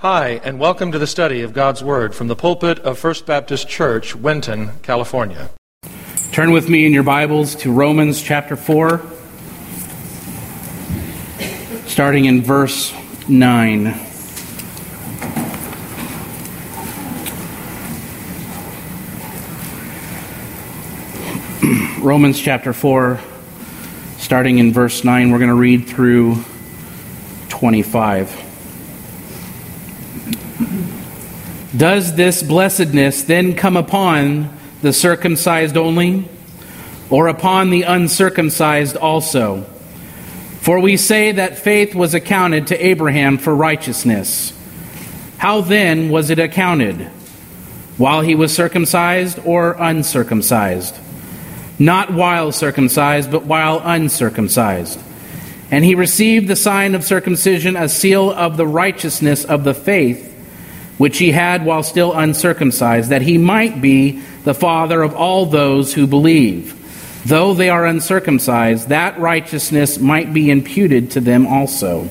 Hi, and welcome to the study of God's Word from the pulpit of First Baptist Church, Winton, California. Turn with me in your Bibles to Romans chapter 4, starting in verse 9. Romans chapter 4, starting in verse 9. We're going to read through 25. Does this blessedness then come upon the circumcised only, or upon the uncircumcised also? For we say that faith was accounted to Abraham for righteousness. How then was it accounted? While he was circumcised or uncircumcised? Not while circumcised, but while uncircumcised. And he received the sign of circumcision, a seal of the righteousness of the faith which he had while still uncircumcised, that he might be the father of all those who believe. Though they are uncircumcised, that righteousness might be imputed to them also.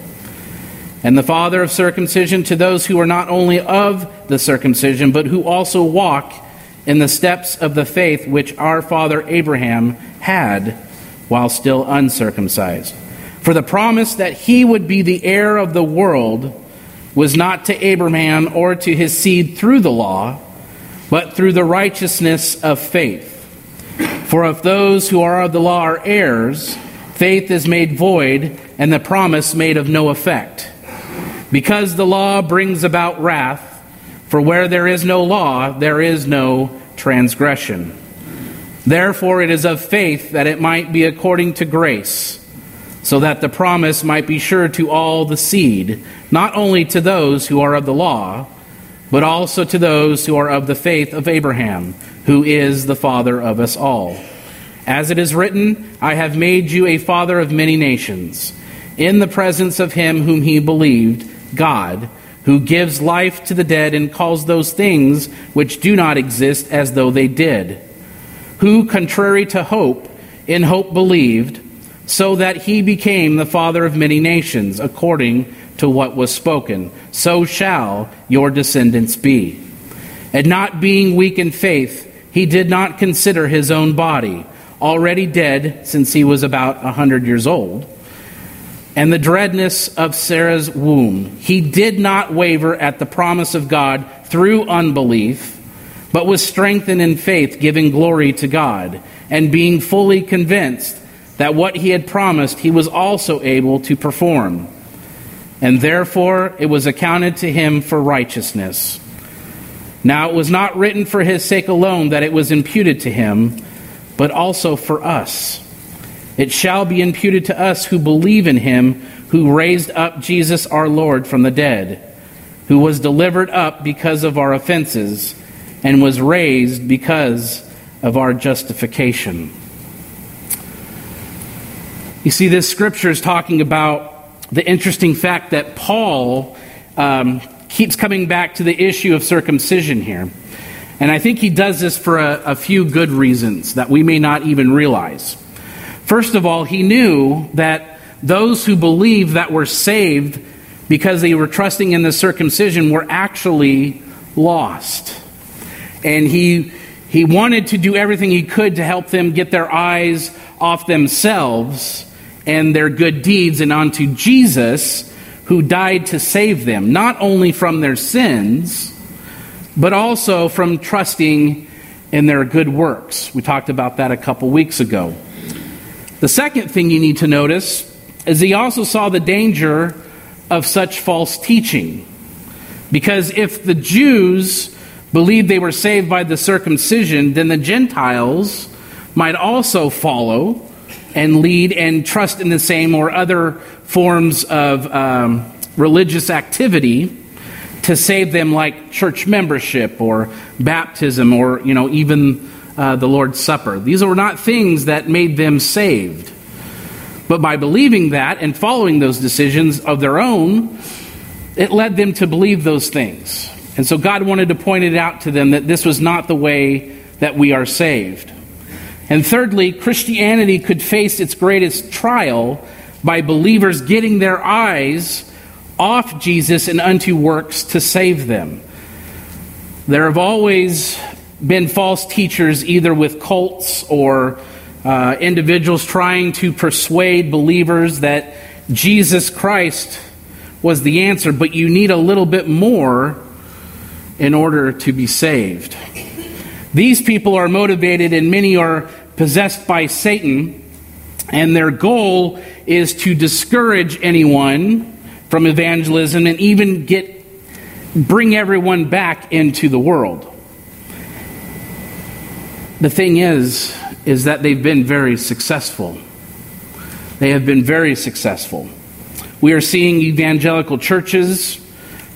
And the father of circumcision to those who are not only of the circumcision, but who also walk in the steps of the faith which our father Abraham had while still uncircumcised. For the promise that he would be the heir of the world was not to Abraham or to his seed through the law, but through the righteousness of faith. For if those who are of the law are heirs, faith is made void, and the promise made of no effect. Because the law brings about wrath, for where there is no law, there is no transgression. Therefore, it is of faith that it might be according to grace so that the promise might be sure to all the seed, not only to those who are of the law, but also to those who are of the faith of Abraham, who is the father of us all. As it is written, I have made you a father of many nations, in the presence of him whom he believed, God, who gives life to the dead and calls those things which do not exist as though they did, who, contrary to hope, in hope believed so that he became the father of many nations, according to what was spoken. So shall your descendants be. And not being weak in faith, he did not consider his own body, already dead since he was about a hundred years old, and the dreadness of Sarah's womb. He did not waver at the promise of God through unbelief, but was strengthened in faith, giving glory to God, and being fully convinced that what he had promised he was also able to perform. And therefore it was accounted to him for righteousness. Now it was not written for his sake alone that it was imputed to him, but also for us. It shall be imputed to us who believe in him who raised up Jesus our Lord from the dead, who was delivered up because of our offenses and was raised because of our justification. You see, this scripture is talking about the interesting fact that Paul um, keeps coming back to the issue of circumcision here. And I think he does this for a, a few good reasons that we may not even realize. First of all, he knew that those who believed that were saved because they were trusting in the circumcision were actually lost. And he, he wanted to do everything he could to help them get their eyes off themselves and their good deeds and unto Jesus, who died to save them, not only from their sins, but also from trusting in their good works. We talked about that a couple weeks ago. The second thing you need to notice is he also saw the danger of such false teaching. Because if the Jews believed they were saved by the circumcision, then the Gentiles might also follow and lead and trust in the same or other forms of um, religious activity to save them, like church membership or baptism or, you know, even uh, the Lord's Supper. These were not things that made them saved. But by believing that and following those decisions of their own, it led them to believe those things. And so God wanted to point it out to them that this was not the way that we are saved. And thirdly, Christianity could face its greatest trial by believers getting their eyes off Jesus and unto works to save them. There have always been false teachers, either with cults or uh, individuals trying to persuade believers that Jesus Christ was the answer, but you need a little bit more in order to be saved. These people are motivated, and many are possessed by Satan, and their goal is to discourage anyone from evangelism and even get bring everyone back into the world. The thing is is that they've been very successful. They have been very successful. We are seeing evangelical churches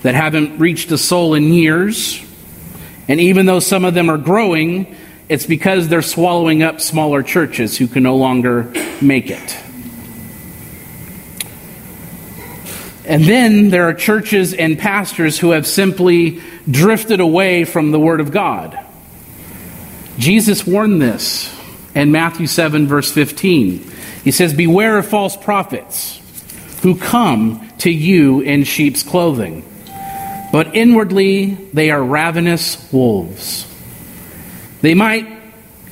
that haven't reached a soul in years. And even though some of them are growing, it's because they're swallowing up smaller churches who can no longer make it. And then there are churches and pastors who have simply drifted away from the Word of God. Jesus warned this in Matthew 7, verse 15. He says, Beware of false prophets who come to you in sheep's clothing, but inwardly they are ravenous wolves. They might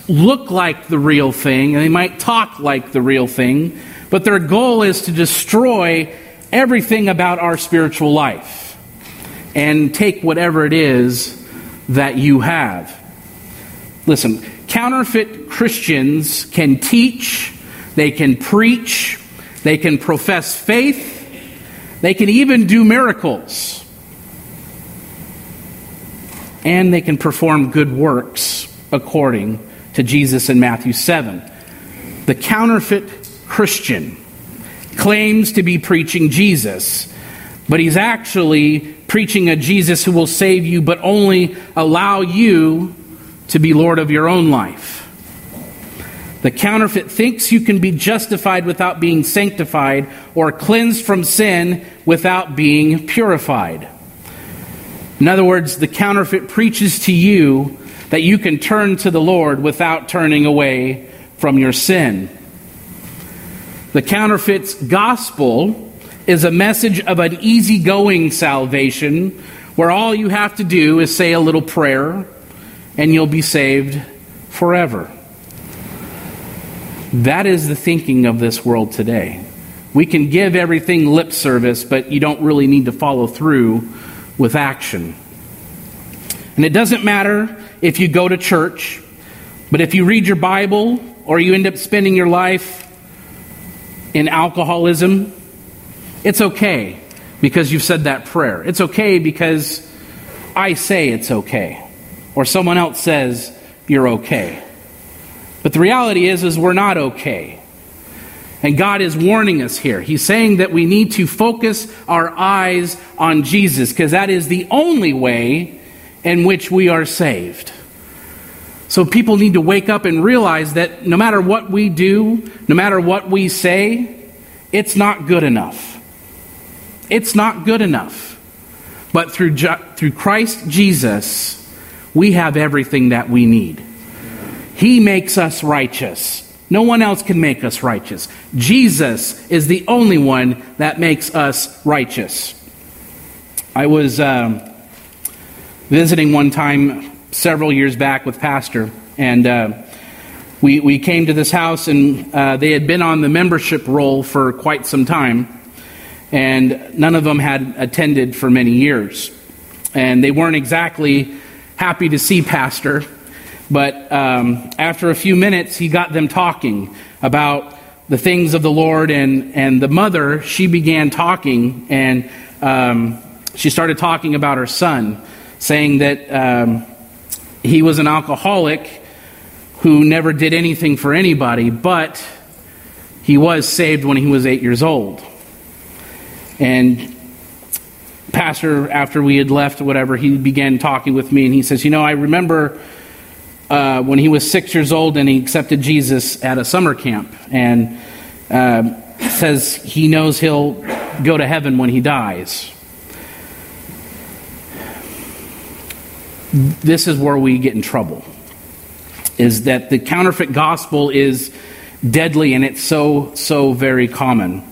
look like the real thing, and they might talk like the real thing, but their goal is to destroy everything about our spiritual life and take whatever it is that you have. Listen, counterfeit Christians can teach, they can preach, they can profess faith, they can even do miracles, and they can perform good works according to Jesus in Matthew 7. The counterfeit Christian claims to be preaching Jesus, but he's actually preaching a Jesus who will save you, but only allow you to be Lord of your own life. The counterfeit thinks you can be justified without being sanctified or cleansed from sin without being purified. In other words, the counterfeit preaches to you that you can turn to the Lord without turning away from your sin. The counterfeit's gospel is a message of an easygoing salvation where all you have to do is say a little prayer and you'll be saved forever. That is the thinking of this world today. We can give everything lip service, but you don't really need to follow through with action. And it doesn't matter if you go to church, but if you read your Bible or you end up spending your life in alcoholism, it's okay because you've said that prayer. It's okay because I say it's okay or someone else says you're okay. But the reality is is we're not okay. And God is warning us here. He's saying that we need to focus our eyes on Jesus because that is the only way in which we are saved. So people need to wake up and realize that no matter what we do, no matter what we say, it's not good enough. It's not good enough. But through, through Christ Jesus, we have everything that we need. He makes us righteous. No one else can make us righteous. Jesus is the only one that makes us righteous. I was um, visiting one time several years back with Pastor, and uh, we, we came to this house, and uh, they had been on the membership roll for quite some time, and none of them had attended for many years. And they weren't exactly happy to see Pastor, but um, after a few minutes, he got them talking about the things of the Lord, and, and the mother, she began talking, and um, she started talking about her son, saying that um, he was an alcoholic who never did anything for anybody, but he was saved when he was eight years old. And pastor, after we had left, whatever, he began talking with me, and he says, You know, I remember uh, when he was six years old and he accepted Jesus at a summer camp, and uh, says he knows he'll go to heaven when he dies. This is where we get in trouble. Is that the counterfeit gospel is deadly and it's so, so very common.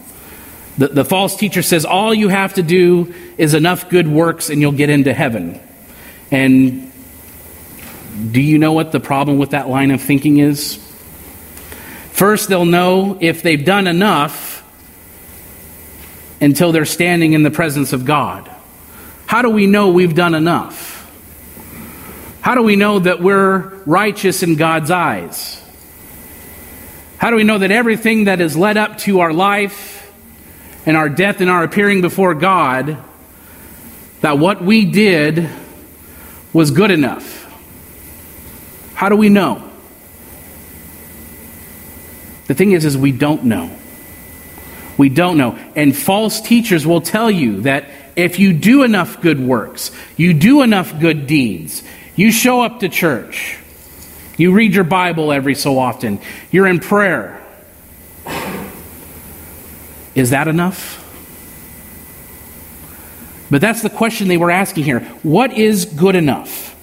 The, the false teacher says all you have to do is enough good works and you'll get into heaven. And do you know what the problem with that line of thinking is? First, they'll know if they've done enough until they're standing in the presence of God. How do we know we've done enough? How do we know that we're righteous in God's eyes? How do we know that everything that has led up to our life and our death and our appearing before God, that what we did was good enough? How do we know? The thing is, is we don't know. We don't know. And false teachers will tell you that if you do enough good works, you do enough good deeds, you show up to church, you read your Bible every so often, you're in prayer, is that enough? But that's the question they were asking here. What is good enough?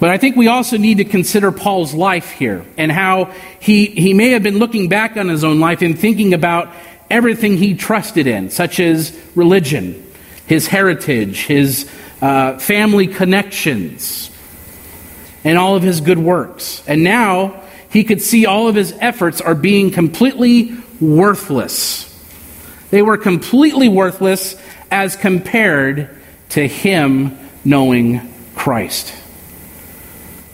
But I think we also need to consider Paul's life here and how he, he may have been looking back on his own life and thinking about everything he trusted in, such as religion, his heritage, his uh, family connections, and all of his good works. And now he could see all of his efforts are being completely worthless. They were completely worthless as compared to him knowing Christ.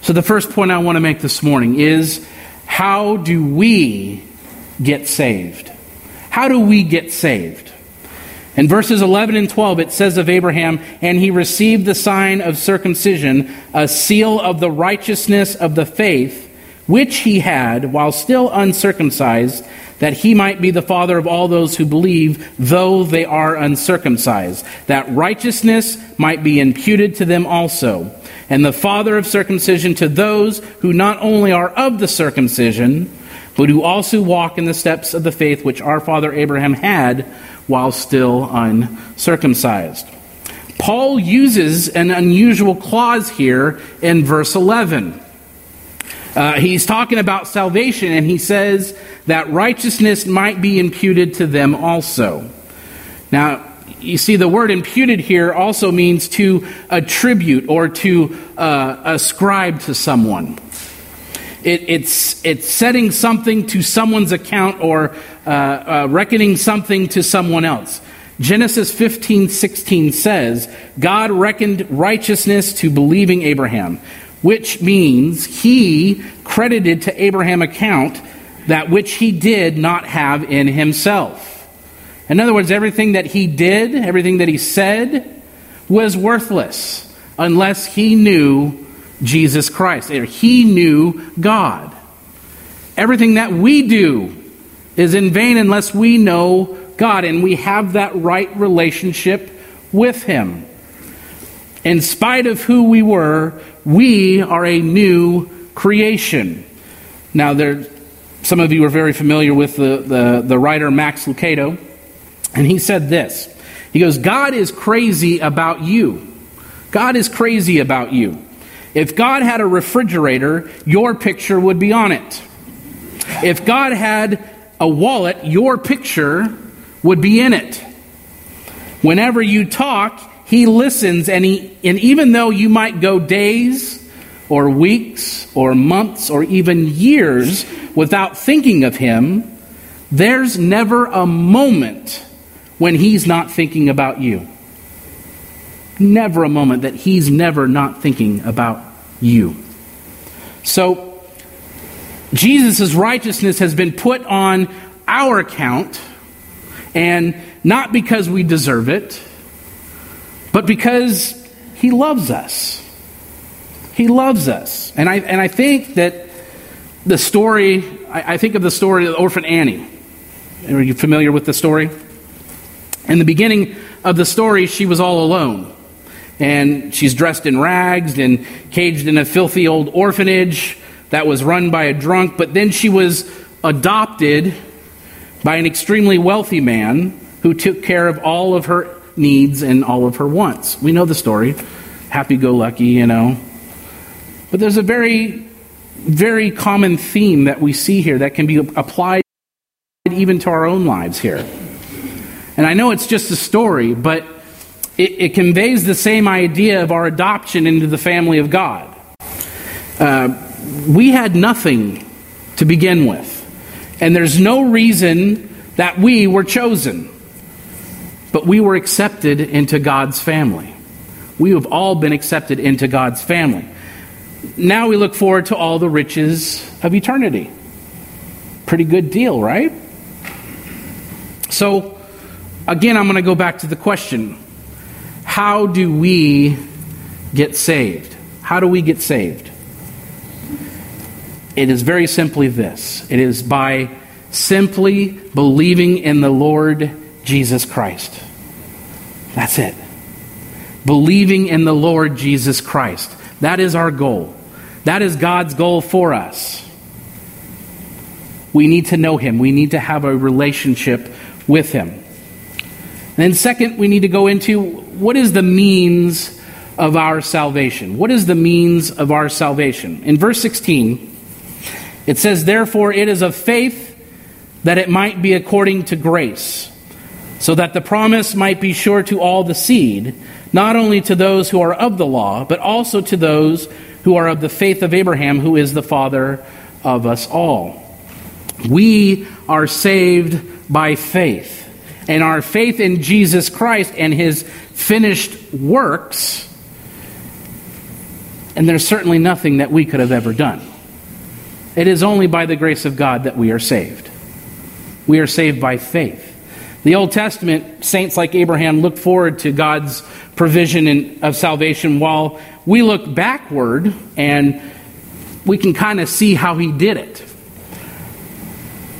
So, the first point I want to make this morning is how do we get saved? How do we get saved? In verses 11 and 12, it says of Abraham, And he received the sign of circumcision, a seal of the righteousness of the faith, which he had while still uncircumcised that he might be the father of all those who believe, though they are uncircumcised, that righteousness might be imputed to them also, and the father of circumcision to those who not only are of the circumcision, but who also walk in the steps of the faith which our father Abraham had while still uncircumcised. Paul uses an unusual clause here in verse 11. Uh, he's talking about salvation, and he says that righteousness might be imputed to them also. Now, you see, the word imputed here also means to attribute or to uh, ascribe to someone. It, it's, it's setting something to someone's account or uh, uh, reckoning something to someone else. Genesis 15, 16 says, God reckoned righteousness to believing Abraham which means he credited to Abraham account that which he did not have in himself. In other words, everything that he did, everything that he said, was worthless unless he knew Jesus Christ, he knew God. Everything that we do is in vain unless we know God and we have that right relationship with him. In spite of who we were, we are a new creation. Now, there, some of you are very familiar with the, the, the writer Max Lucado, and he said this. He goes, God is crazy about you. God is crazy about you. If God had a refrigerator, your picture would be on it. If God had a wallet, your picture would be in it. Whenever you talk, he listens, and, he, and even though you might go days or weeks or months or even years without thinking of Him, there's never a moment when He's not thinking about you. Never a moment that He's never not thinking about you. So, Jesus' righteousness has been put on our account, and not because we deserve it but because He loves us. He loves us. And I, and I think that the story, I, I think of the story of Orphan Annie. Are you familiar with the story? In the beginning of the story, she was all alone. And she's dressed in rags and caged in a filthy old orphanage that was run by a drunk. But then she was adopted by an extremely wealthy man who took care of all of her needs and all of her wants. We know the story. Happy go lucky, you know. But there's a very, very common theme that we see here that can be applied even to our own lives here. And I know it's just a story, but it, it conveys the same idea of our adoption into the family of God. Uh, we had nothing to begin with, and there's no reason that we were chosen, but we were accepted into God's family. We have all been accepted into God's family. Now we look forward to all the riches of eternity. Pretty good deal, right? So, again, I'm going to go back to the question how do we get saved? How do we get saved? It is very simply this it is by simply believing in the Lord Jesus Christ. That's it. Believing in the Lord Jesus Christ. That is our goal. That is God's goal for us. We need to know Him, we need to have a relationship with Him. And then, second, we need to go into what is the means of our salvation? What is the means of our salvation? In verse 16, it says, Therefore, it is of faith that it might be according to grace, so that the promise might be sure to all the seed, not only to those who are of the law, but also to those who are of the faith of Abraham, who is the father of us all. We are saved by faith. And our faith in Jesus Christ and his finished works, and there's certainly nothing that we could have ever done. It is only by the grace of God that we are saved. We are saved by faith. The Old Testament, saints like Abraham look forward to God's provision in, of salvation while we look backward and we can kind of see how he did it.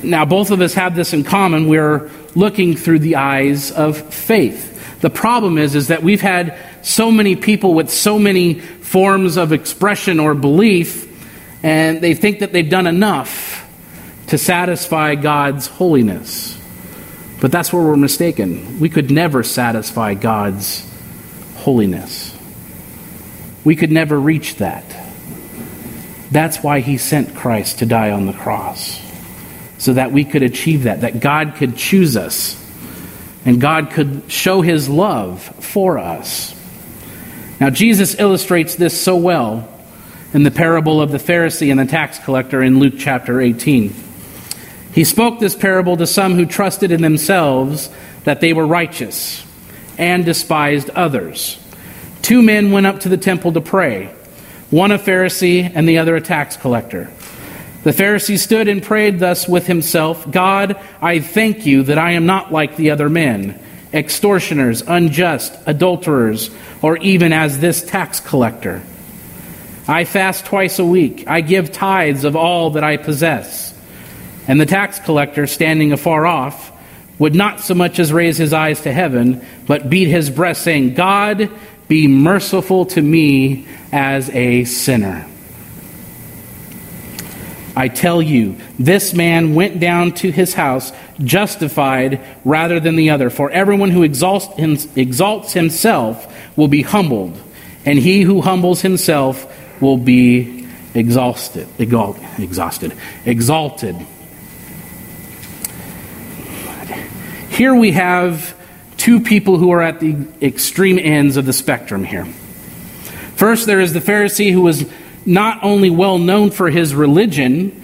Now, both of us have this in common. We're looking through the eyes of faith. The problem is, is that we've had so many people with so many forms of expression or belief, and they think that they've done enough to satisfy God's holiness. But that's where we're mistaken. We could never satisfy God's holiness. We could never reach that. That's why he sent Christ to die on the cross so that we could achieve that, that God could choose us and God could show his love for us. Now, Jesus illustrates this so well in the parable of the Pharisee and the tax collector in Luke chapter 18. He spoke this parable to some who trusted in themselves that they were righteous and despised others. Two men went up to the temple to pray, one a Pharisee and the other a tax collector. The Pharisee stood and prayed thus with himself God, I thank you that I am not like the other men, extortioners, unjust, adulterers, or even as this tax collector. I fast twice a week. I give tithes of all that I possess. And the tax collector, standing afar off, would not so much as raise his eyes to heaven, but beat his breast, saying, God, be merciful to me as a sinner. I tell you, this man went down to his house justified rather than the other. For everyone who exalts, himself will be humbled, and he who humbles himself will be exhausted, exhausted, exalted. Here we have two people who are at the extreme ends of the spectrum here. First, there is the Pharisee who was not only well known for his religion,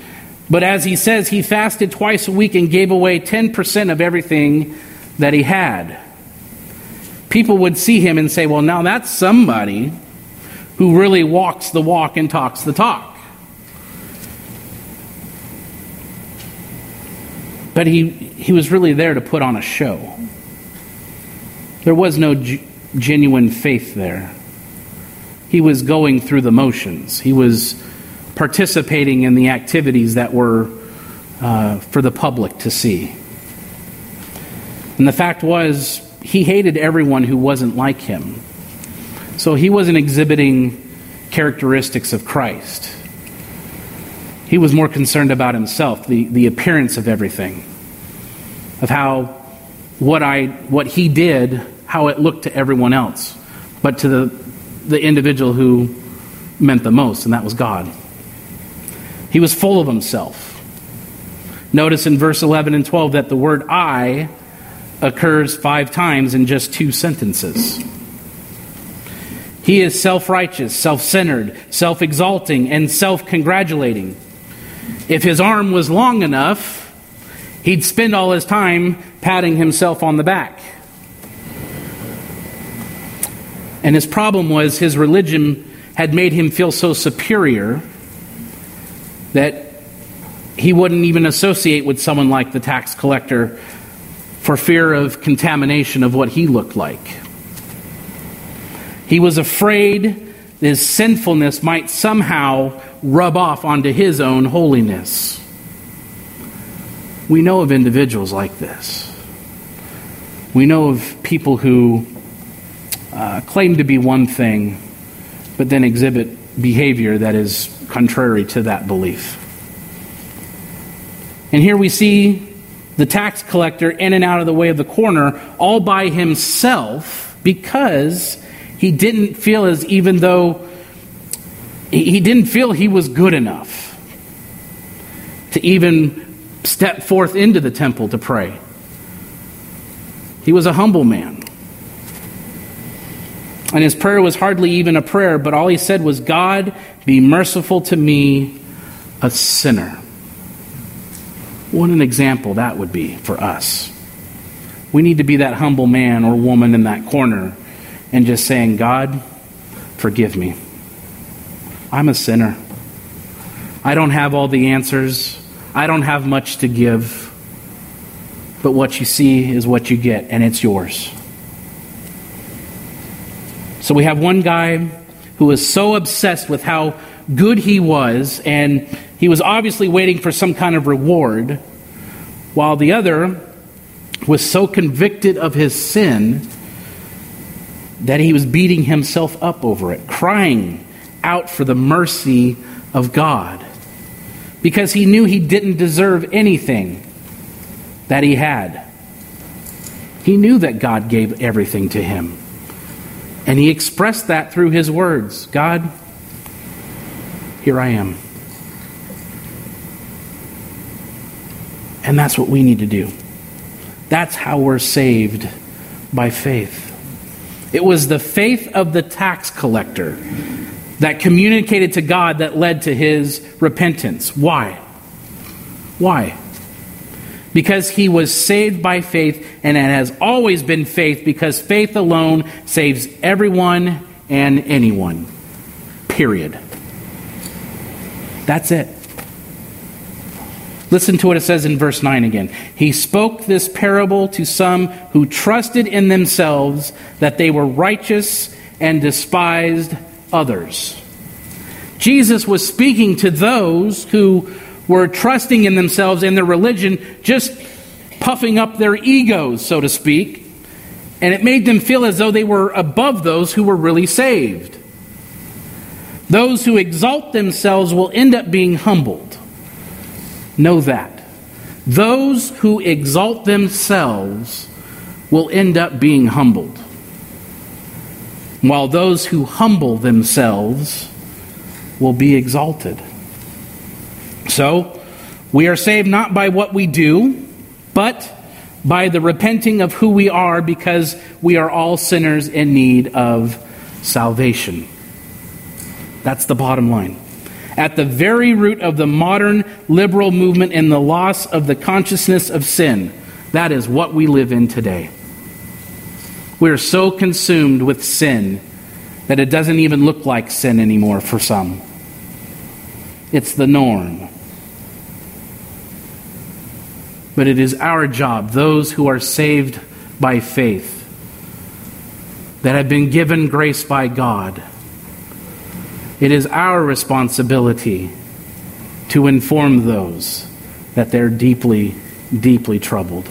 but as he says, he fasted twice a week and gave away 10% of everything that he had. People would see him and say, well, now that's somebody who really walks the walk and talks the talk. But he, he was really there to put on a show. There was no g- genuine faith there he was going through the motions. He was participating in the activities that were uh, for the public to see. And the fact was, he hated everyone who wasn't like him. So he wasn't exhibiting characteristics of Christ. He was more concerned about himself, the, the appearance of everything, of how what, I, what he did, how it looked to everyone else. But to the, the individual who meant the most, and that was God. He was full of himself. Notice in verse 11 and 12 that the word I occurs five times in just two sentences. He is self righteous, self centered, self exalting, and self congratulating. If his arm was long enough, he'd spend all his time patting himself on the back. And his problem was his religion had made him feel so superior that he wouldn't even associate with someone like the tax collector for fear of contamination of what he looked like. He was afraid his sinfulness might somehow rub off onto his own holiness. We know of individuals like this. We know of people who uh, claim to be one thing, but then exhibit behavior that is contrary to that belief. And here we see the tax collector in and out of the way of the corner all by himself because he didn't feel as even though he didn't feel he was good enough to even step forth into the temple to pray. He was a humble man. And his prayer was hardly even a prayer, but all he said was, God, be merciful to me, a sinner. What an example that would be for us. We need to be that humble man or woman in that corner and just saying, God, forgive me. I'm a sinner. I don't have all the answers. I don't have much to give. But what you see is what you get, and it's yours. So we have one guy who was so obsessed with how good he was, and he was obviously waiting for some kind of reward, while the other was so convicted of his sin that he was beating himself up over it, crying out for the mercy of God because he knew he didn't deserve anything that he had. He knew that God gave everything to him. And he expressed that through his words God, here I am. And that's what we need to do. That's how we're saved by faith. It was the faith of the tax collector that communicated to God that led to his repentance. Why? Why? Because he was saved by faith, and it has always been faith because faith alone saves everyone and anyone. Period. That's it. Listen to what it says in verse 9 again. He spoke this parable to some who trusted in themselves that they were righteous and despised others. Jesus was speaking to those who were trusting in themselves and their religion, just puffing up their egos, so to speak. And it made them feel as though they were above those who were really saved. Those who exalt themselves will end up being humbled. Know that. Those who exalt themselves will end up being humbled. While those who humble themselves will be exalted. So, we are saved not by what we do, but by the repenting of who we are because we are all sinners in need of salvation. That's the bottom line. At the very root of the modern liberal movement and the loss of the consciousness of sin, that is what we live in today. We are so consumed with sin that it doesn't even look like sin anymore for some. It's the norm. But it is our job, those who are saved by faith, that have been given grace by God. It is our responsibility to inform those that they're deeply, deeply troubled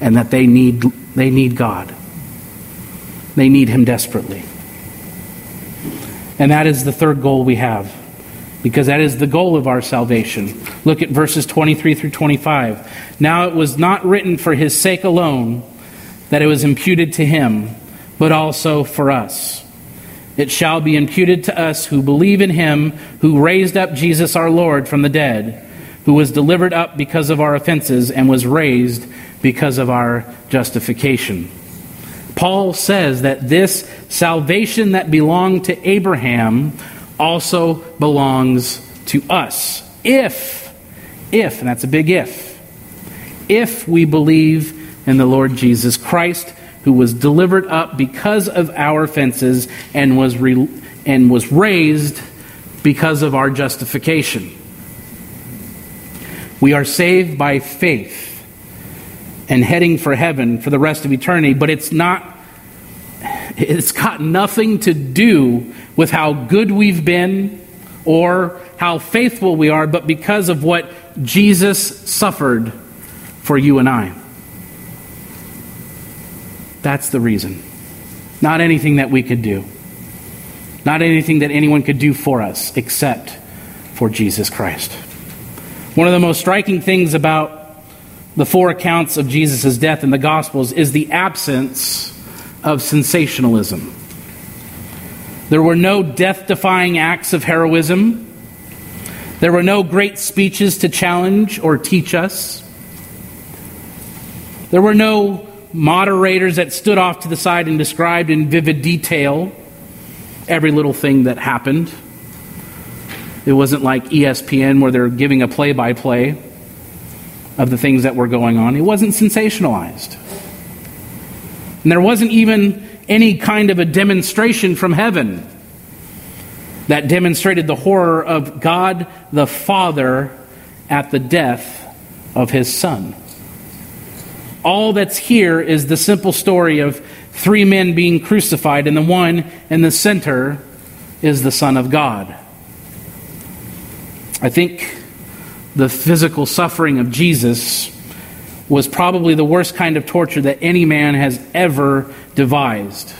and that they need, they need God. They need Him desperately. And that is the third goal we have because that is the goal of our salvation. Look at verses 23 through 25. Now it was not written for his sake alone that it was imputed to him, but also for us. It shall be imputed to us who believe in him who raised up Jesus our Lord from the dead who was delivered up because of our offenses and was raised because of our justification. Paul says that this salvation that belonged to Abraham also belongs to us. If, if, and that's a big if, if we believe in the Lord Jesus Christ, who was delivered up because of our offenses and was, re- and was raised because of our justification. We are saved by faith and heading for heaven for the rest of eternity, but it's not it's got nothing to do with how good we've been or how faithful we are, but because of what Jesus suffered for you and I. That's the reason. Not anything that we could do. Not anything that anyone could do for us except for Jesus Christ. One of the most striking things about the four accounts of Jesus' death in the Gospels is the absence of sensationalism. There were no death defying acts of heroism. There were no great speeches to challenge or teach us. There were no moderators that stood off to the side and described in vivid detail every little thing that happened. It wasn't like ESPN where they're giving a play by play of the things that were going on. It wasn't sensationalized. And there wasn't even any kind of a demonstration from heaven that demonstrated the horror of God the Father at the death of his Son. All that's here is the simple story of three men being crucified, and the one in the center is the Son of God. I think the physical suffering of Jesus was probably the worst kind of torture that any man has ever devised.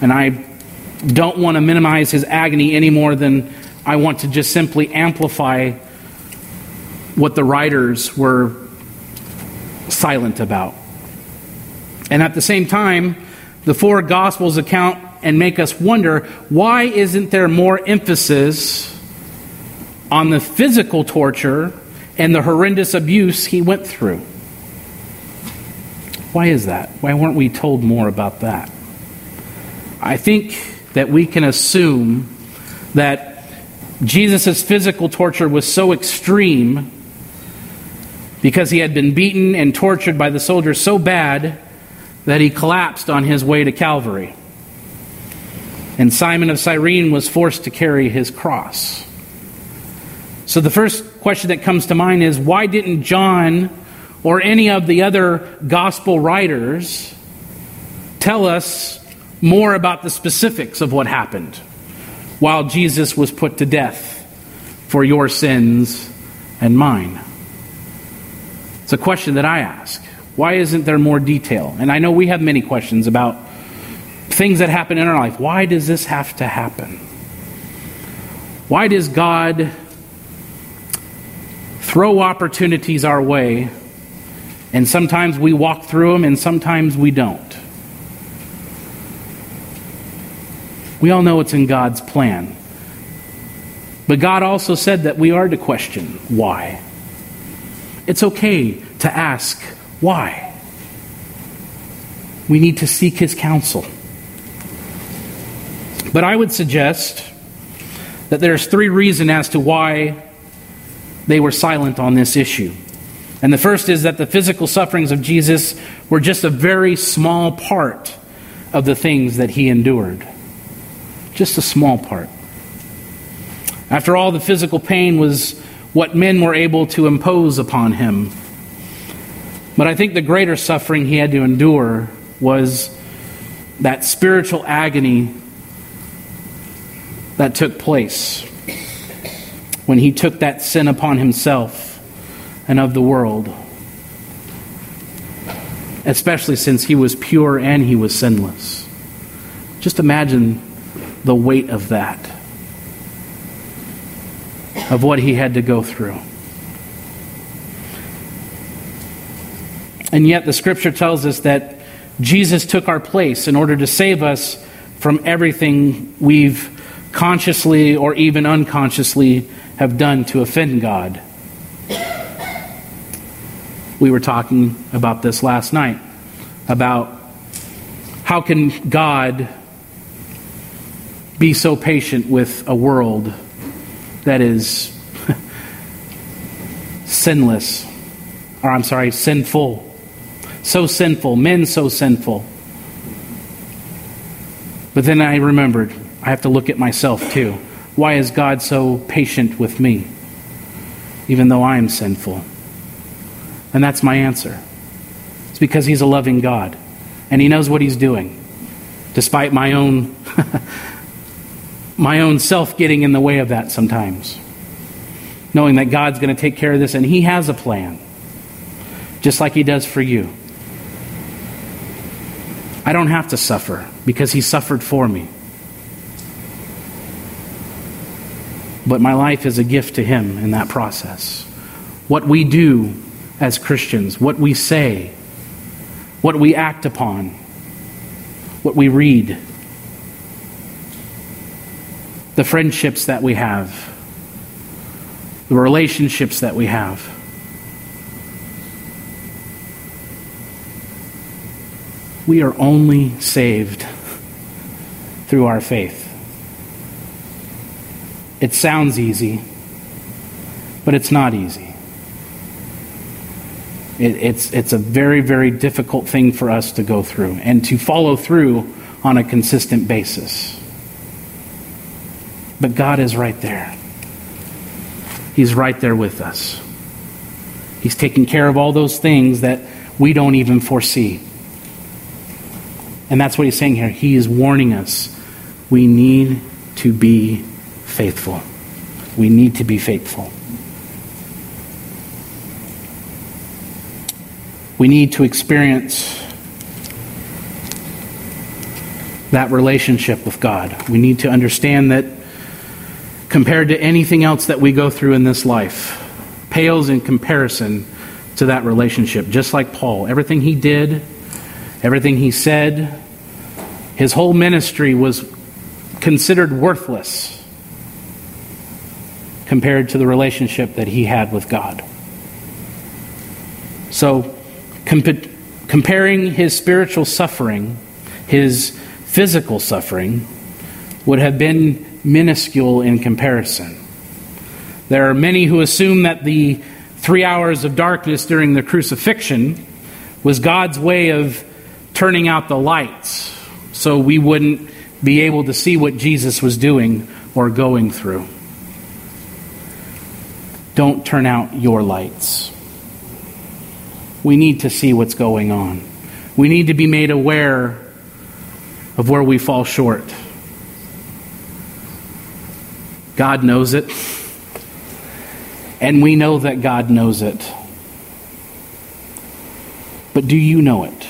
And I don't want to minimize his agony any more than I want to just simply amplify what the writers were silent about. And at the same time, the four Gospels account and make us wonder why isn't there more emphasis on the physical torture and the horrendous abuse he went through. Why is that? Why weren't we told more about that? I think that we can assume that Jesus' physical torture was so extreme because he had been beaten and tortured by the soldiers so bad that he collapsed on his way to Calvary. And Simon of Cyrene was forced to carry his cross. So the first question that comes to mind is why didn't John or any of the other gospel writers tell us more about the specifics of what happened while Jesus was put to death for your sins and mine? It's a question that I ask. Why isn't there more detail? And I know we have many questions about things that happen in our life. Why does this have to happen? Why does God throw opportunities our way, and sometimes we walk through them and sometimes we don't. We all know it's in God's plan. But God also said that we are to question why. It's okay to ask why. We need to seek His counsel. But I would suggest that there's three reasons as to why they were silent on this issue. And the first is that the physical sufferings of Jesus were just a very small part of the things that he endured. Just a small part. After all, the physical pain was what men were able to impose upon him. But I think the greater suffering he had to endure was that spiritual agony that took place when he took that sin upon himself and of the world. Especially since he was pure and he was sinless. Just imagine the weight of that, of what he had to go through. And yet, the scripture tells us that Jesus took our place in order to save us from everything we've consciously or even unconsciously have done to offend God. We were talking about this last night about how can God be so patient with a world that is sinless, or I'm sorry, sinful. So sinful, men so sinful. But then I remembered, I have to look at myself too. Why is God so patient with me, even though I am sinful? And that's my answer. It's because He's a loving God, and He knows what He's doing, despite my own. my own self getting in the way of that sometimes. Knowing that God's going to take care of this and He has a plan, just like He does for you. I don't have to suffer because He suffered for me. But my life is a gift to Him in that process. What we do as Christians, what we say, what we act upon, what we read, the friendships that we have, the relationships that we have. We are only saved through our faith. It sounds easy, but it's not easy. It, it's, it's a very, very difficult thing for us to go through and to follow through on a consistent basis. But God is right there. He's right there with us. He's taking care of all those things that we don't even foresee. And that's what he's saying here. He is warning us. We need to be faithful. We need to be faithful. We need to experience that relationship with God. We need to understand that compared to anything else that we go through in this life pales in comparison to that relationship. Just like Paul, everything he did, everything he said, his whole ministry was considered worthless compared to the relationship that he had with God. So, comp- comparing his spiritual suffering, his physical suffering, would have been minuscule in comparison. There are many who assume that the three hours of darkness during the crucifixion was God's way of turning out the lights so we wouldn't be able to see what Jesus was doing or going through. Don't turn out your lights. We need to see what's going on. We need to be made aware of where we fall short. God knows it. And we know that God knows it. But do you know it?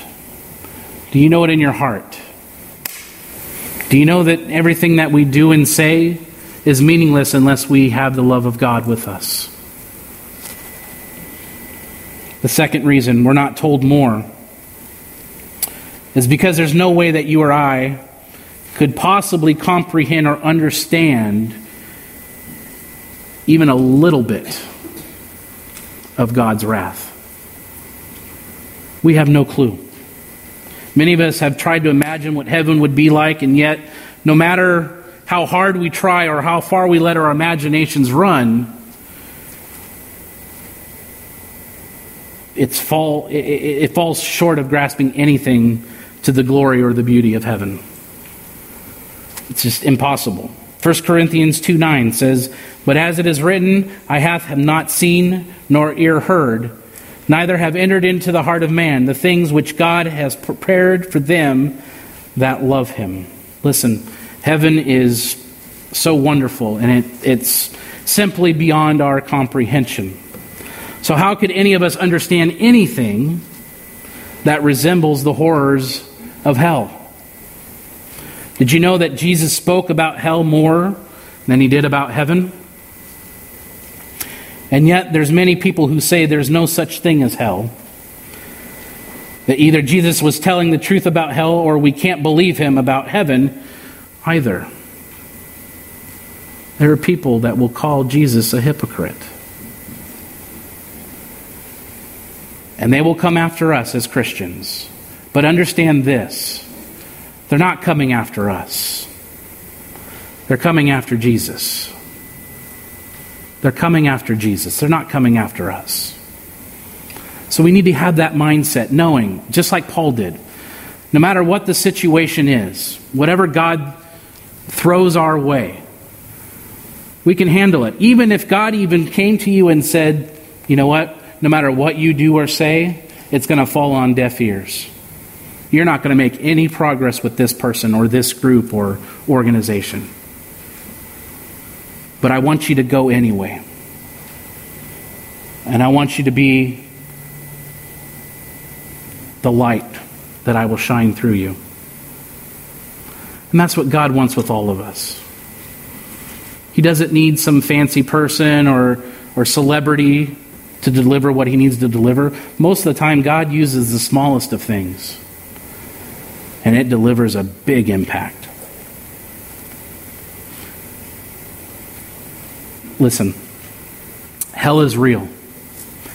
Do you know it in your heart? Do you know that everything that we do and say is meaningless unless we have the love of God with us? The second reason we're not told more is because there's no way that you or I could possibly comprehend or understand even a little bit of God's wrath. We have no clue. Many of us have tried to imagine what heaven would be like, and yet, no matter how hard we try or how far we let our imaginations run, it's fall, it, it falls short of grasping anything to the glory or the beauty of heaven. It's just impossible. 1 Corinthians 2 9 says, But as it is written, Eye hath not seen nor ear heard, neither have entered into the heart of man the things which God has prepared for them that love him. Listen, heaven is so wonderful, and it, it's simply beyond our comprehension. So, how could any of us understand anything that resembles the horrors of hell? Did you know that Jesus spoke about hell more than he did about heaven? And yet there's many people who say there's no such thing as hell. That either Jesus was telling the truth about hell or we can't believe him about heaven either. There are people that will call Jesus a hypocrite. And they will come after us as Christians. But understand this they're not coming after us, they're coming after Jesus. They're coming after Jesus. They're not coming after us. So we need to have that mindset, knowing, just like Paul did, no matter what the situation is, whatever God throws our way, we can handle it. Even if God even came to you and said, you know what, no matter what you do or say, it's going to fall on deaf ears. You're not going to make any progress with this person or this group or organization. But I want you to go anyway. And I want you to be the light that I will shine through you. And that's what God wants with all of us. He doesn't need some fancy person or, or celebrity to deliver what he needs to deliver. Most of the time, God uses the smallest of things, and it delivers a big impact. Listen, hell is real.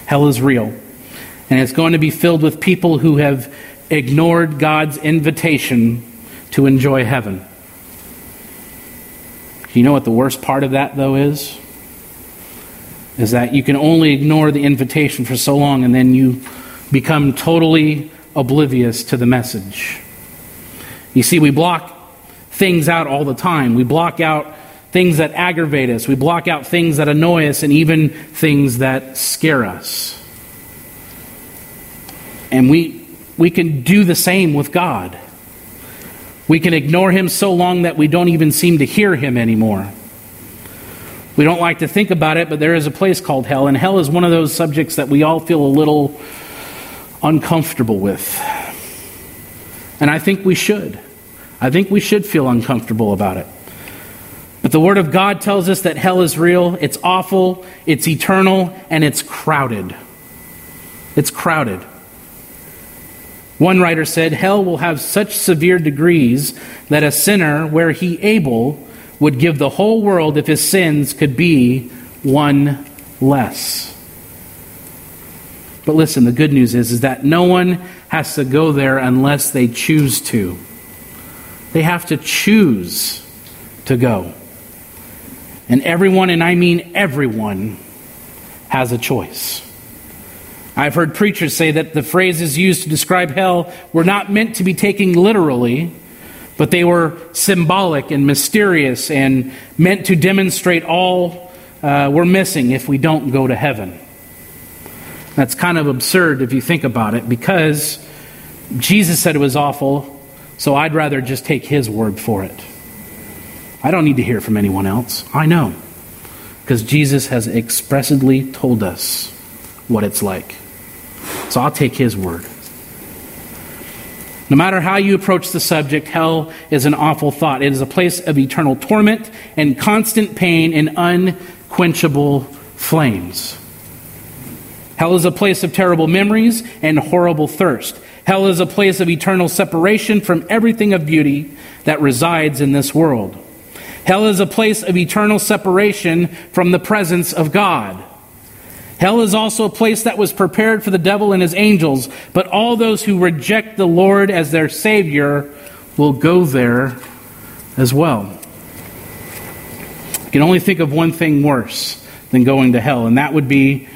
Hell is real. And it's going to be filled with people who have ignored God's invitation to enjoy heaven. You know what the worst part of that, though, is? Is that you can only ignore the invitation for so long and then you become totally oblivious to the message. You see, we block things out all the time. We block out things that aggravate us, we block out things that annoy us, and even things that scare us. And we, we can do the same with God. We can ignore Him so long that we don't even seem to hear Him anymore. We don't like to think about it, but there is a place called hell, and hell is one of those subjects that we all feel a little uncomfortable with. And I think we should. I think we should feel uncomfortable about it. But the Word of God tells us that hell is real, it's awful, it's eternal, and it's crowded. It's crowded. One writer said, Hell will have such severe degrees that a sinner, where he able, would give the whole world if his sins could be one less. But listen, the good news is, is that no one has to go there unless they choose to. They have to choose to go. And everyone, and I mean everyone, has a choice. I've heard preachers say that the phrases used to describe hell were not meant to be taken literally, but they were symbolic and mysterious and meant to demonstrate all uh, we're missing if we don't go to heaven. That's kind of absurd if you think about it, because Jesus said it was awful, so I'd rather just take his word for it. I don't need to hear from anyone else. I know. Because Jesus has expressly told us what it's like. So I'll take his word. No matter how you approach the subject, hell is an awful thought. It is a place of eternal torment and constant pain and unquenchable flames. Hell is a place of terrible memories and horrible thirst. Hell is a place of eternal separation from everything of beauty that resides in this world. Hell is a place of eternal separation from the presence of God. Hell is also a place that was prepared for the devil and his angels, but all those who reject the Lord as their Savior will go there as well. I can only think of one thing worse than going to hell, and that would be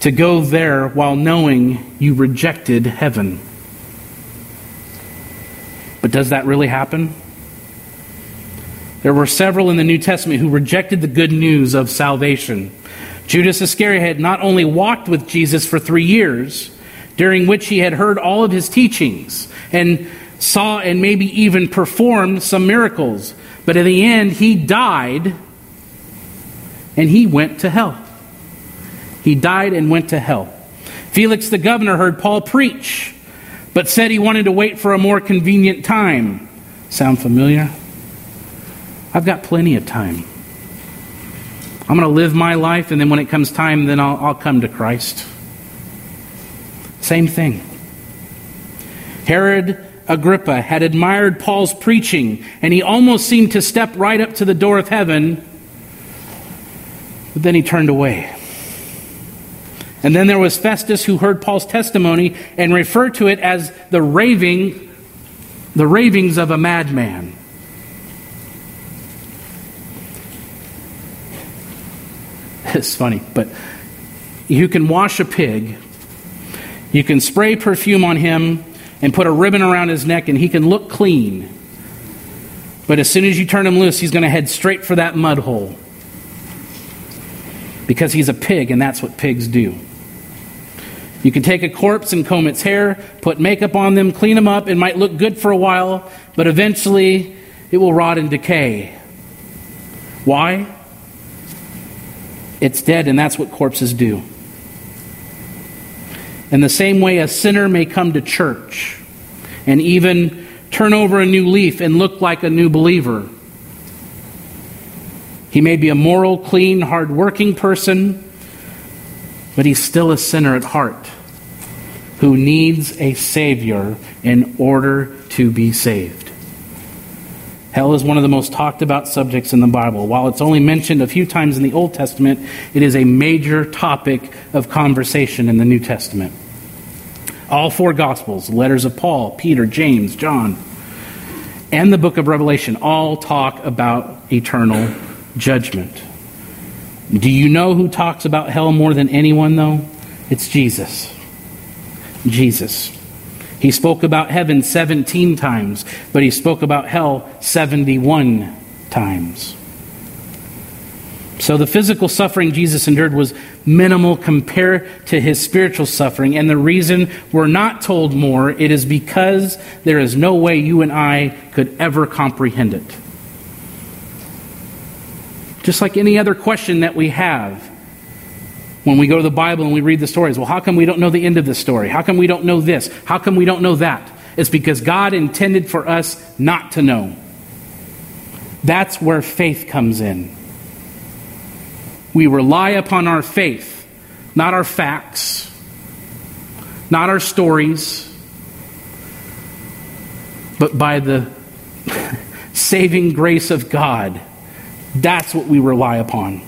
to go there while knowing you rejected heaven. But does that really happen? There were several in the New Testament who rejected the good news of salvation. Judas Iscariot had not only walked with Jesus for three years, during which he had heard all of his teachings and saw and maybe even performed some miracles, but in the end, he died and he went to hell. He died and went to hell. Felix the governor heard Paul preach, but said he wanted to wait for a more convenient time. Sound familiar? I've got plenty of time. I'm going to live my life, and then when it comes time, then I'll, I'll come to Christ. Same thing. Herod Agrippa had admired Paul's preaching, and he almost seemed to step right up to the door of heaven, but then he turned away. And then there was Festus who heard Paul's testimony and referred to it as the raving, the ravings of a madman. It's funny, but you can wash a pig, you can spray perfume on him and put a ribbon around his neck, and he can look clean. But as soon as you turn him loose, he's going to head straight for that mud hole. Because he's a pig, and that's what pigs do. You can take a corpse and comb its hair, put makeup on them, clean them up. It might look good for a while, but eventually it will rot and decay. Why? It's dead, and that's what corpses do. In the same way, a sinner may come to church and even turn over a new leaf and look like a new believer. He may be a moral, clean, hard-working person but he's still a sinner at heart who needs a Savior in order to be saved. Hell is one of the most talked about subjects in the Bible. While it's only mentioned a few times in the Old Testament, it is a major topic of conversation in the New Testament. All four Gospels, letters of Paul, Peter, James, John, and the book of Revelation all talk about eternal judgment. Do you know who talks about hell more than anyone, though? It's Jesus. Jesus. He spoke about heaven 17 times, but he spoke about hell 71 times. So the physical suffering Jesus endured was minimal compared to his spiritual suffering. And the reason we're not told more, it is because there is no way you and I could ever comprehend it. Just like any other question that we have when we go to the Bible and we read the stories. Well, how come we don't know the end of the story? How come we don't know this? How come we don't know that? It's because God intended for us not to know. That's where faith comes in. We rely upon our faith, not our facts, not our stories, but by the saving grace of God that's what we rely upon.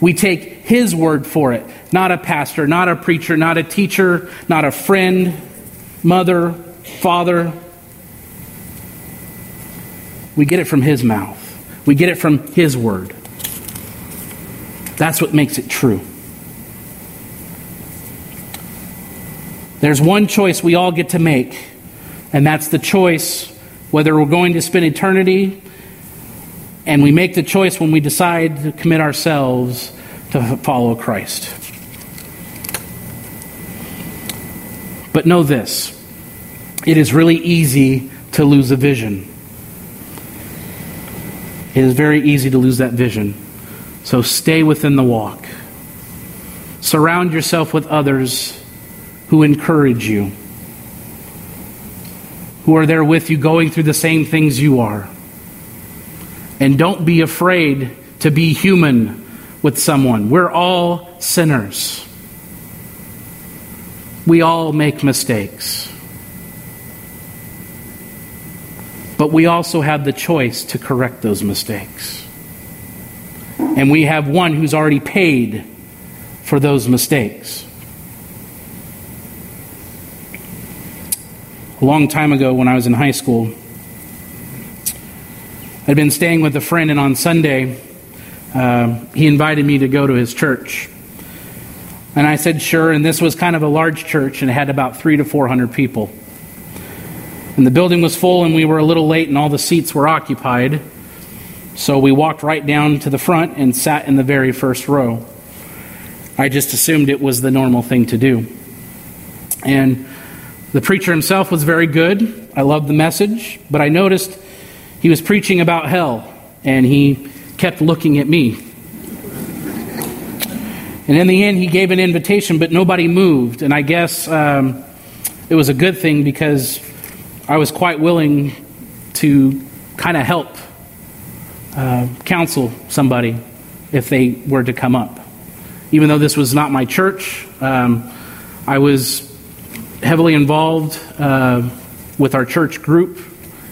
We take His word for it, not a pastor, not a preacher, not a teacher, not a friend, mother, father. We get it from His mouth, we get it from His word. That's what makes it true. There's one choice we all get to make, and that's the choice whether we're going to spend eternity and we make the choice when we decide to commit ourselves to follow Christ. But know this it is really easy to lose a vision. It is very easy to lose that vision. So stay within the walk. Surround yourself with others who encourage you, who are there with you going through the same things you are. And don't be afraid to be human with someone. We're all sinners. We all make mistakes. But we also have the choice to correct those mistakes. And we have one who's already paid for those mistakes. A long time ago, when I was in high school, I'd been staying with a friend, and on Sunday, uh, he invited me to go to his church. And I said, sure. And this was kind of a large church, and it had about three to 400 people. And the building was full, and we were a little late, and all the seats were occupied. So we walked right down to the front and sat in the very first row. I just assumed it was the normal thing to do. And the preacher himself was very good. I loved the message, but I noticed he was preaching about hell, and he kept looking at me. And in the end, he gave an invitation, but nobody moved. And I guess um, it was a good thing because I was quite willing to kind of help uh, counsel somebody if they were to come up. Even though this was not my church, um, I was heavily involved uh, with our church group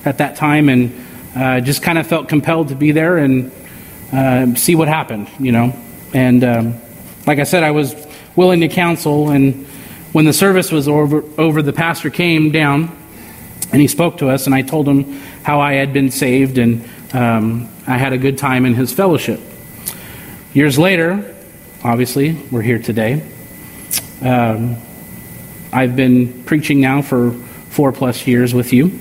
at that time, and uh, just kind of felt compelled to be there and uh, see what happened, you know. And um, like I said, I was willing to counsel. And when the service was over, over, the pastor came down and he spoke to us, and I told him how I had been saved, and um, I had a good time in his fellowship. Years later, obviously, we're here today. Um, I've been preaching now for four plus years with you.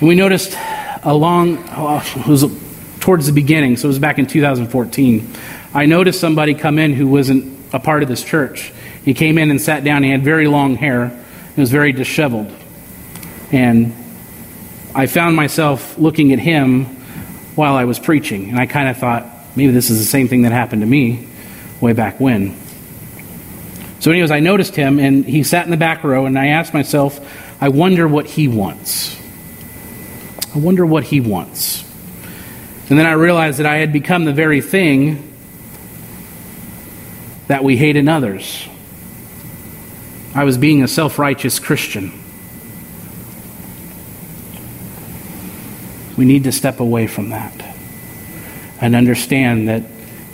And we noticed along, oh, it was towards the beginning, so it was back in 2014. I noticed somebody come in who wasn't a part of this church. He came in and sat down. He had very long hair. He was very disheveled. And I found myself looking at him while I was preaching. And I kind of thought, maybe this is the same thing that happened to me way back when. So, anyways, I noticed him, and he sat in the back row, and I asked myself, I wonder what he wants. I wonder what he wants. And then I realized that I had become the very thing that we hate in others. I was being a self righteous Christian. We need to step away from that and understand that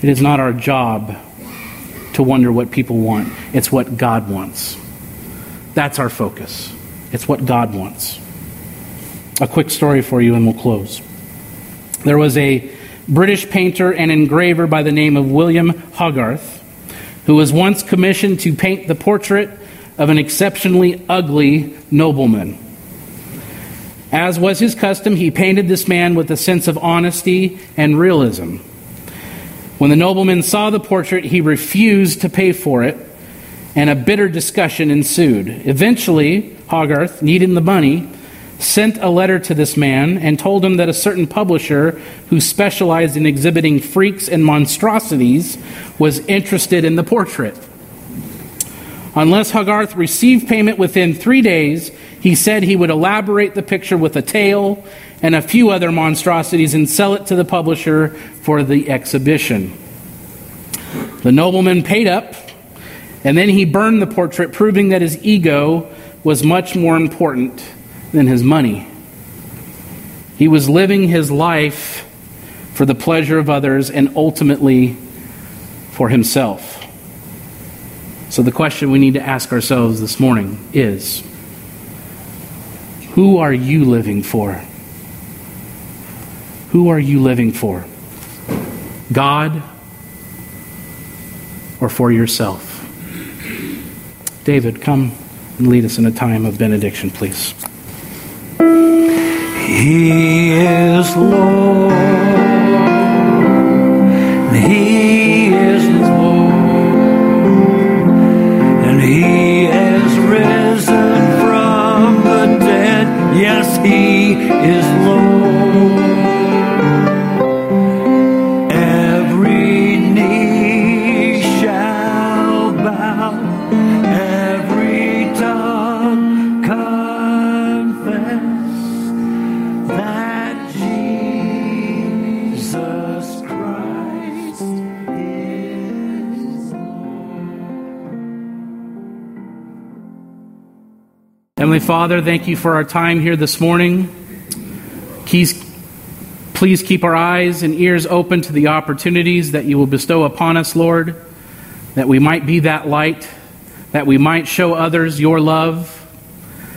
it is not our job to wonder what people want, it's what God wants. That's our focus. It's what God wants. A quick story for you, and we'll close. There was a British painter and engraver by the name of William Hogarth who was once commissioned to paint the portrait of an exceptionally ugly nobleman. As was his custom, he painted this man with a sense of honesty and realism. When the nobleman saw the portrait, he refused to pay for it, and a bitter discussion ensued. Eventually, Hogarth, needing the money, sent a letter to this man and told him that a certain publisher who specialized in exhibiting freaks and monstrosities was interested in the portrait. Unless Hogarth received payment within three days, he said he would elaborate the picture with a tail and a few other monstrosities and sell it to the publisher for the exhibition. The nobleman paid up, and then he burned the portrait, proving that his ego was much more important than his money. He was living his life for the pleasure of others and ultimately for himself. So, the question we need to ask ourselves this morning is Who are you living for? Who are you living for? God or for yourself? David, come and lead us in a time of benediction, please. He is Lord. He is Lord. And He has risen from the dead. Yes, He is Heavenly Father, thank you for our time here this morning. Please, please keep our eyes and ears open to the opportunities that you will bestow upon us, Lord, that we might be that light, that we might show others your love,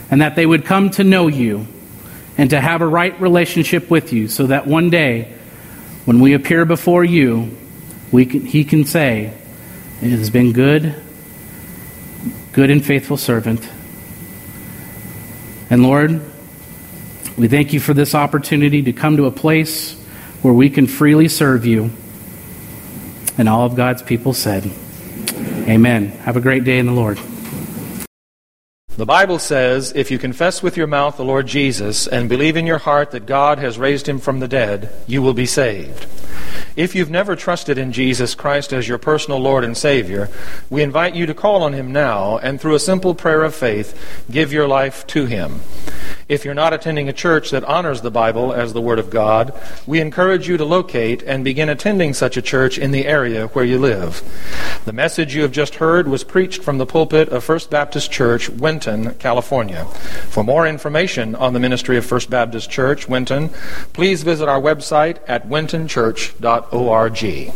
and that they would come to know you and to have a right relationship with you, so that one day, when we appear before you, we can, he can say, It has been good, good and faithful servant. And Lord, we thank you for this opportunity to come to a place where we can freely serve you. And all of God's people said, Amen. Have a great day in the Lord. The Bible says, if you confess with your mouth the Lord Jesus and believe in your heart that God has raised him from the dead, you will be saved. If you've never trusted in Jesus Christ as your personal Lord and Savior, we invite you to call on him now and through a simple prayer of faith, give your life to him. If you're not attending a church that honors the Bible as the Word of God, we encourage you to locate and begin attending such a church in the area where you live. The message you have just heard was preached from the pulpit of First Baptist Church, Winton, California. For more information on the ministry of First Baptist Church, Winton, please visit our website at wintonchurch.org org.